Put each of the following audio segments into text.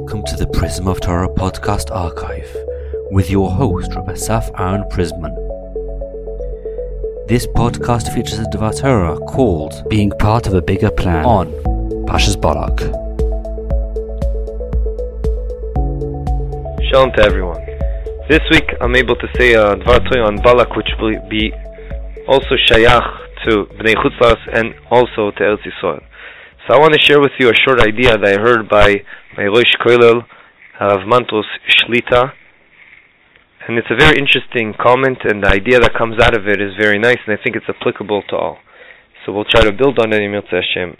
Welcome to the Prism of Torah podcast archive with your host, Rabbi Saf Aaron Prisman. This podcast features a Dvar Torah called Being Part of a Bigger Plan on Parshas Balak. Shalom to everyone. This week I'm able to say a Dvar Torah on Balak which will be also Shayach to Bnei Chutzlas and also to Eretz Yisrael. So I want to share with you a short idea that I heard by my Rosh Koilel, Rav Mantos Shlita. And it's a very interesting comment, and the idea that comes out of it is very nice, and I think it's applicable to all. So we'll try to build on it in Hashem.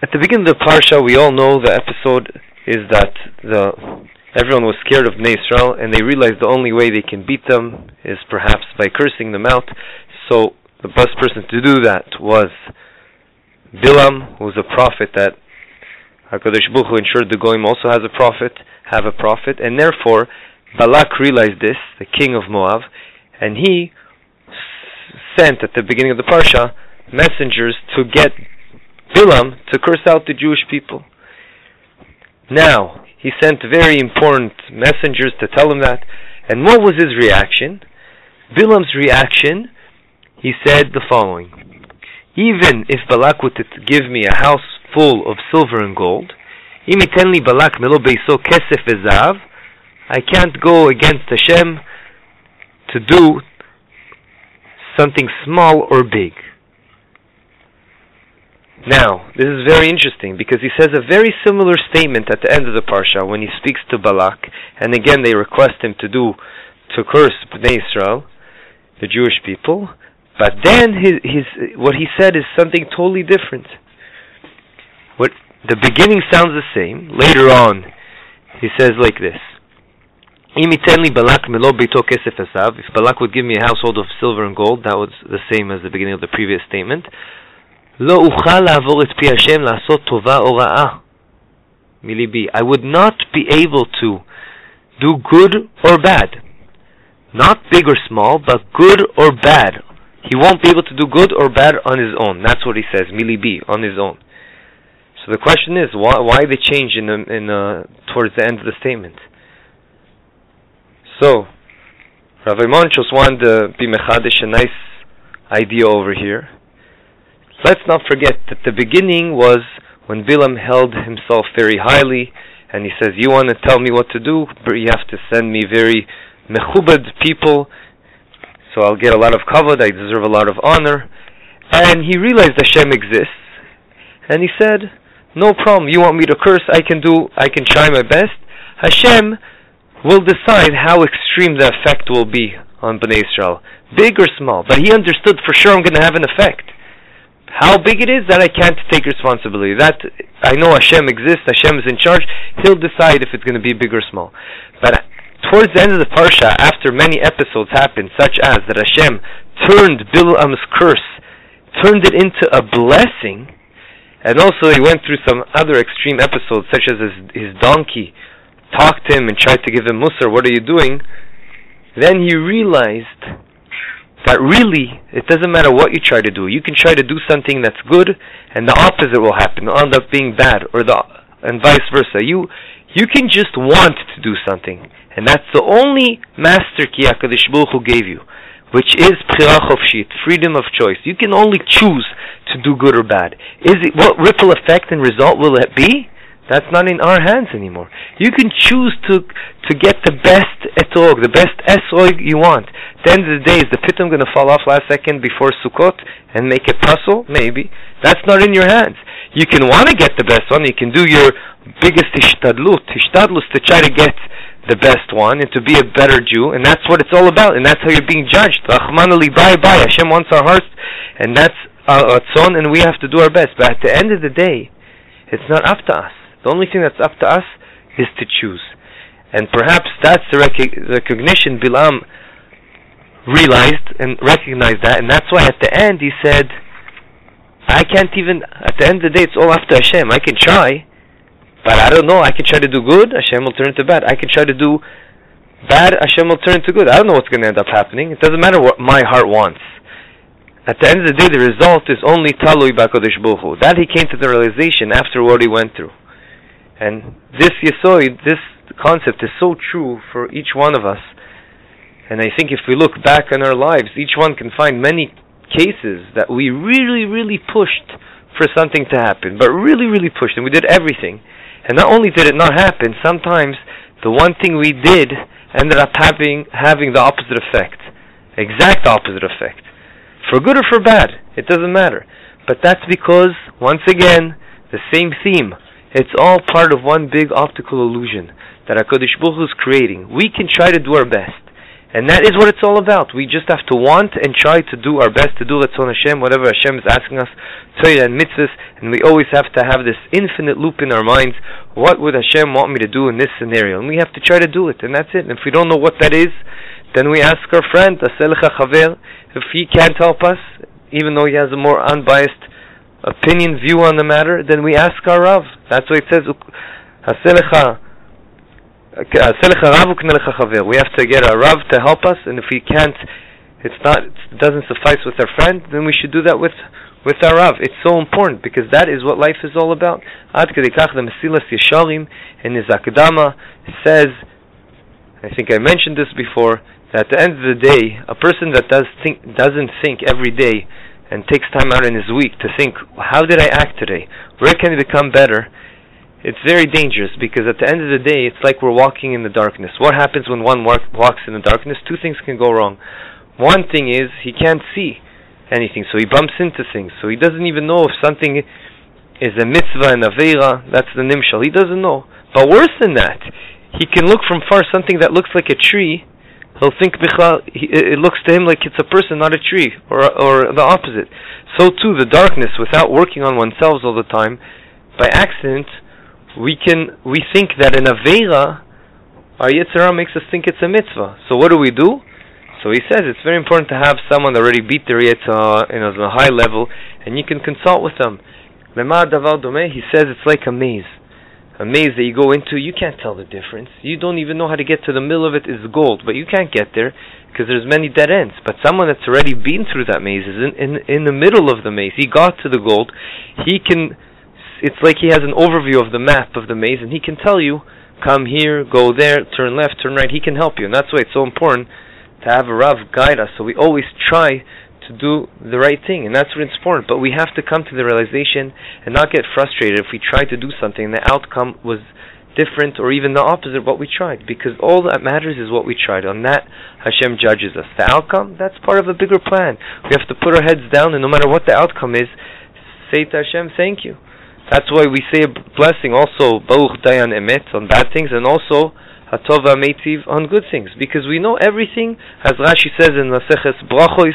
At the beginning of the Parsha, we all know the episode is that the everyone was scared of Bnei and they realized the only way they can beat them is perhaps by cursing them out. So the best person to do that was Bilam, who was a prophet that HaKadosh Baruch Hu ensured the Goyim also has a prophet, have a prophet, and therefore Balak realized this, the king of Moab, and he sent at the beginning of the Parsha messengers to get Bilam to curse out the Jewish people. Now, he sent very important messengers to tell him that, and what was his reaction? Bilam's reaction, he said the following even if Balak would give me a house full of silver and gold, I can't go against Hashem to do something small or big. Now, this is very interesting because he says a very similar statement at the end of the parsha when he speaks to Balak, and again they request him to do to curse Bnei Israel, the Jewish people. But then his, his what he said is something totally different. What the beginning sounds the same. Later on, he says like this. If Balak would give me a household of silver and gold, that was the same as the beginning of the previous statement. I would not be able to do good or bad. Not big or small, but good or bad he won't be able to do good or bad on his own. That's what he says, milibi, on his own. So the question is, why, why the change in, the, in uh, towards the end of the statement? So, Rav Imon just wanted to be mechadish, a nice idea over here. Let's not forget that the beginning was when Bilam held himself very highly, and he says, "You want to tell me what to do? You have to send me very mechubad people." So I'll get a lot of kavod, I deserve a lot of honor. And he realized Hashem exists, and he said, no problem, you want me to curse, I can do, I can try my best. Hashem will decide how extreme the effect will be on Bnei Israel, big or small. But he understood for sure I'm going to have an effect. How big it is that I can't take responsibility. That I know Hashem exists, Hashem is in charge. He'll decide if it's going to be big or small. But towards the end of the parsha, after many episodes happened, such as that Hashem turned Bilam's curse, turned it into a blessing, and also he went through some other extreme episodes, such as his, his donkey talked to him and tried to give him musar, what are you doing? Then he realized that really, it doesn't matter what you try to do. You can try to do something that's good, and the opposite will happen. It'll end up being bad, or the and vice versa. You you can just want to do something, and that's the only master key HaKadosh Baruch Hu gave you, which is Chofshit, freedom of choice. You can only choose to do good or bad. Is it, what ripple effect and result will it be? That's not in our hands anymore. You can choose to to get the best etrog, the best esrog you want. The end of the day, is the pitum going to fall off last second before Sukkot and make a puzzle? Maybe. That's not in your hands. You can want to get the best one. You can do your biggest ishtadlut, ishtadlut to try to get the best one and to be a better Jew, and that's what it's all about, and that's how you're being judged. bye bye. Hashem wants our hearts, and that's our tzon, and we have to do our best. But at the end of the day, it's not up to us. The only thing that's up to us is to choose. And perhaps that's the rec- recognition Bilam realized and recognized that, and that's why at the end he said, I can't even, at the end of the day, it's all to Hashem. I can try, but I don't know. I can try to do good, Hashem will turn to bad. I can try to do bad, Hashem will turn to good. I don't know what's going to end up happening. It doesn't matter what my heart wants. At the end of the day, the result is only talui b'Hakadosh Baruch That he came to the realization after what he went through. And this Yesoid, this concept is so true for each one of us. And I think if we look back on our lives, each one can find many cases that we really, really pushed for something to happen, but really, really pushed, and we did everything. And not only did it not happen, sometimes the one thing we did ended up having having the opposite effect, exact opposite effect, for good or for bad. It doesn't matter. But that's because, once again, the same theme. It's all part of one big optical illusion that HaKadosh Baruch Hu is creating. We can try to do our best. And that is what it's all about. We just have to want and try to do our best to do Ratzon Hashem, whatever Hashem is asking us, Torah and mitzvahs, and we always have to have this infinite loop in our minds. What would Hashem want me to do in this scenario? And we have to try to do it, and that's it. And if we don't know what that is, then we ask our friend, Chaver, if he can't help us, even though he has a more unbiased opinion, view on the matter, then we ask our Rav. That's why it says, we have to get a Rav to help us, and if we can't, it's not, it doesn't suffice with our friend, then we should do that with with our Rav. It's so important because that is what life is all about. Ad the Mesilas in his Hakdama says, I think I mentioned this before, that at the end of the day, a person that does think, doesn't think every day and takes time out in his week to think, how did I act today? Where can I become better? It's very dangerous because at the end of the day, it's like we're walking in the darkness. What happens when one walk, walks in the darkness? Two things can go wrong. One thing is he can't see anything, so he bumps into things. So he doesn't even know if something is a mitzvah and a veira. That's the nimshal. He doesn't know. But worse than that, he can look from far something that looks like a tree. He'll think it looks to him like it's a person, not a tree, or or the opposite. So too, the darkness, without working on oneself all the time, by accident, we can we think that in a Avera, our Yetzer Hara makes us think it's a mitzvah. So what do we do? So he says it's very important to have someone already beat their Yetzer Hara you know, on a high level, and you can consult with them. He says it's like a maze. A maze that you go into, you can't tell the difference. You don't even know how to get to the middle of it is gold, but you can't get there because there's many dead ends. But someone that's already been through that maze is in, in, in the middle of the maze. He got to the gold. He can it's like he has an overview of the map of the maze, and he can tell you, come here, go there, turn left, turn right. He can help you, and that's why it's so important to have a Rav guide us. So we always try to do the right thing, and that's what it's important. But we have to come to the realization and not get frustrated if we try to do something and the outcome was different or even the opposite of what we tried, because all that matters is what we tried. On that, Hashem judges us. The outcome, that's part of a bigger plan. We have to put our heads down, and no matter what the outcome is, say to Hashem, thank you. That's why we say a blessing also, Baruch Dayan Emet, on bad things, and also Hatova Meitiv on good things. Because we know everything, as Rashi says in Maseches Brachos,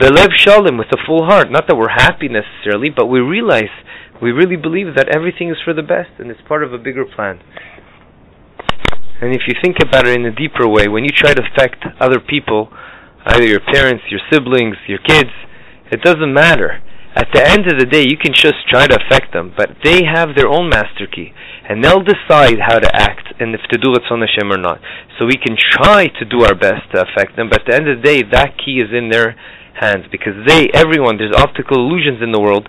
Belev Shalom, with a full heart. Not that we're happy necessarily, but we realize, we really believe that everything is for the best, and it's part of a bigger plan. And if you think about it in a deeper way, when you try to affect other people, either your parents, your siblings, your kids, it doesn't matter at the end of the day, you can just try to affect them, but they have their own master key, and they'll decide how to act and if to do Ratzon Hashem or not. So we can try to do our best to affect them, but at the end of the day, that key is in their hands because they, everyone, there's optical illusions in the world,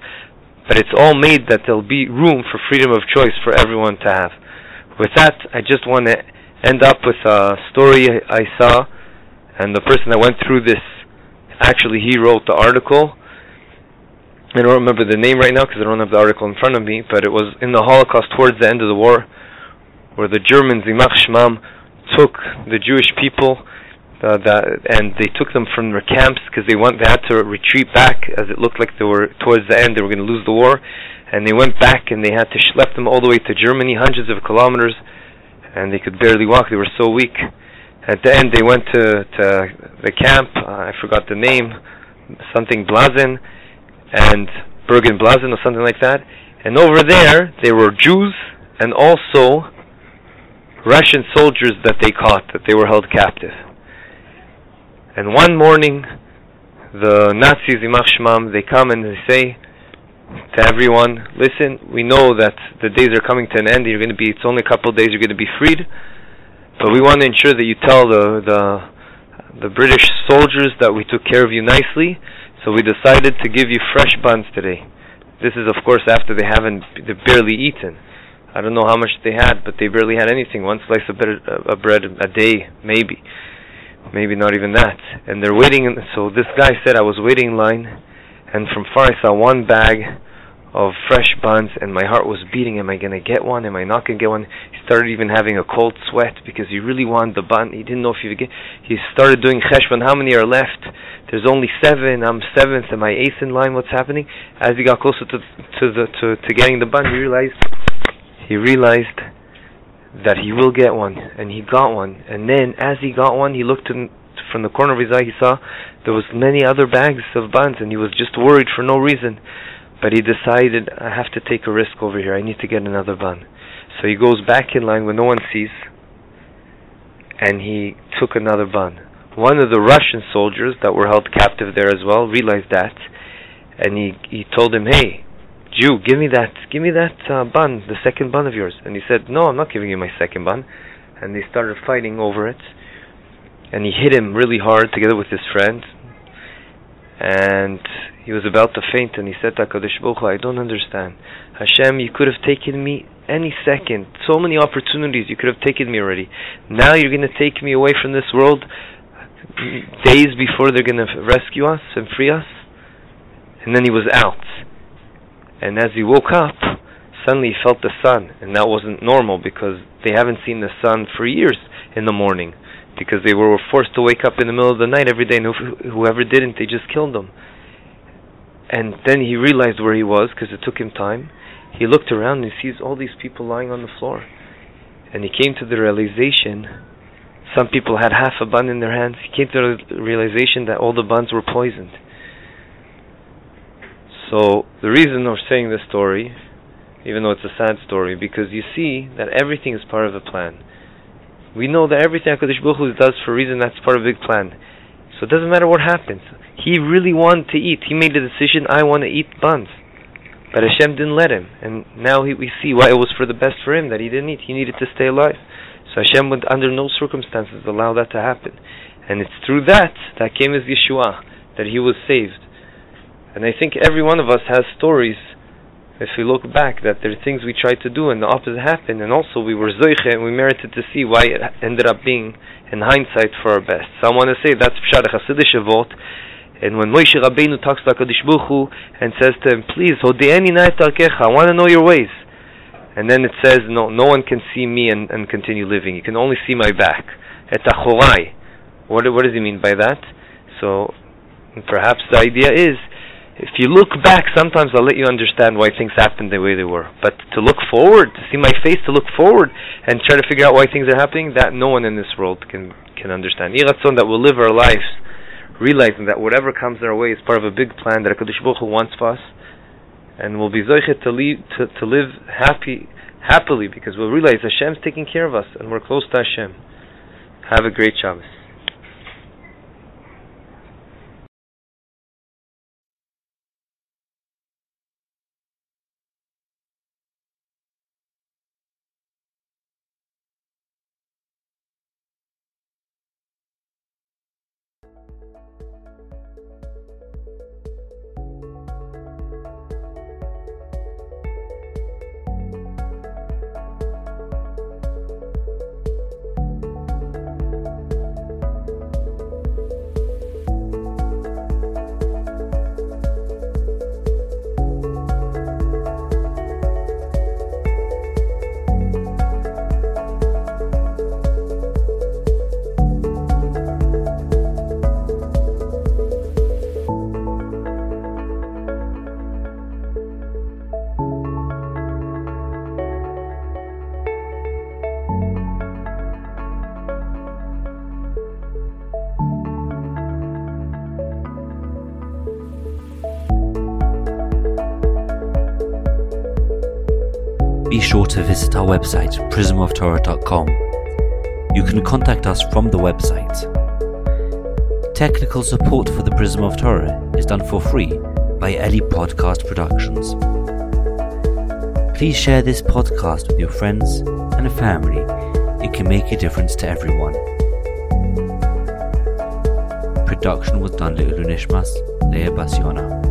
but it's all made that there'll be room for freedom of choice for everyone to have. With that, I just want to end up with a story I saw, and the person that went through this, actually, he wrote the article I don't remember the name right now because I don't have the article in front of me, but it was in the Holocaust towards the end of the war, where the Germans, Imach Shmam, took the Jewish people, uh, that, and they took them from their camps because they went, they had to retreat back as it looked like they were towards the end, they were going to lose the war, and they went back and they had to schlep them all the way to Germany, hundreds of kilometers, and they could barely walk. They were so weak. At the end, they went to to the camp. Uh, I forgot the name, something Blazen and Bergen Belsen or something like that. And over there, there were Jews and also Russian soldiers that they caught, that they were held captive. And one morning, the Nazis, Imach Shmam, they come and they say to everyone, listen, we know that the days are coming to an end, you're going to be, it's only a couple of days, you're going to be freed, but we want to ensure that you tell the, the, the British soldiers that we took care of you nicely, so we decided to give you fresh buns today. This is, of course, after they haven't they've barely eaten. I don't know how much they had, but they barely had anything. One slice of bread, uh, bread a day, maybe, maybe not even that. And they're waiting. In, so this guy said, I was waiting in line, and from far I saw one bag of fresh buns, and my heart was beating. Am I going to get one? Am I not going to get one? He started even having a cold sweat because he really wanted the bun. He didn't know if he would get. He started doing cheshbon. How many are left? There's only seven. I'm seventh. Am I eighth in line? What's happening? As he got closer to to the to, to getting the bun, he realized he realized that he will get one, and he got one. And then, as he got one, he looked in, from the corner of his eye. He saw there was many other bags of buns, and he was just worried for no reason. But he decided, I have to take a risk over here. I need to get another bun. So he goes back in line when no one sees, and he took another bun. One of the Russian soldiers that were held captive there as well realized that, and he he told him, "Hey, Jew, give me that, give me that uh, bun, the second bun of yours." And he said, "No, I'm not giving you my second bun." And they started fighting over it, and he hit him really hard together with his friend, and he was about to faint and he said to HaKadosh Baruch I don't understand. Hashem, you could have taken me any second. So many opportunities you could have taken me already. Now you're going to take me away from this world days before they're going to rescue us and free us. And then he was out. And as he woke up, suddenly he felt the sun. And that wasn't normal because they haven't seen the sun for years in the morning. Because they were forced to wake up in the middle of the night every day, and whoever didn't, they just killed them. And then he realized where he was because it took him time. He looked around and he sees all these people lying on the floor. And he came to the realization some people had half a bun in their hands. He came to the realization that all the buns were poisoned. So the reason we're saying this story, even though it's a sad story, because you see that everything is part of a plan. We know that everything HaKadosh Baruch Hu does for a reason that's part of a big plan. So it doesn't matter what happens. He really wanted to eat. He made the decision, I want to eat buns. But Hashem didn't let him. And now he, we see why it was for the best for him that he didn't eat. He needed to stay alive. So Hashem would, under no circumstances, allow that to happen. And it's through that that came his Yeshua, that he was saved. And I think every one of us has stories, if we look back, that there are things we tried to do and the opposite happened. And also we were Zoiche and we merited to see why it ended up being, in hindsight, for our best. So I want to say that's Pshad Hasidic Avot and when Moshe Rabbeinu talks to HaKadosh Baruch and says to him, please, Hodeeni I want to know your ways. And then it says, no, no one can see me and, and continue living. You can only see my back. Et achorai. What, what does he mean by that? So, perhaps the idea is, if you look back, sometimes I'll let you understand why things happened the way they were. But to look forward, to see my face, to look forward and try to figure out why things are happening, that no one in this world can can understand. Iratzon that we'll live our lives realizing that whatever comes our way is part of a big plan that HaKadosh Baruch Hu wants for us, and we'll be zoichet to, to, to live happy, happily because we'll realize Hashem's taking care of us and we're close to Hashem. Have a great Shabbos. Be sure to visit our website, prismoftorah.com. You can contact us from the website. Technical support for the Prism of Torah is done for free by Ellie Podcast Productions. Please share this podcast with your friends and family. It can make a difference to everyone. Production was done by Nishmas Leah Basiona.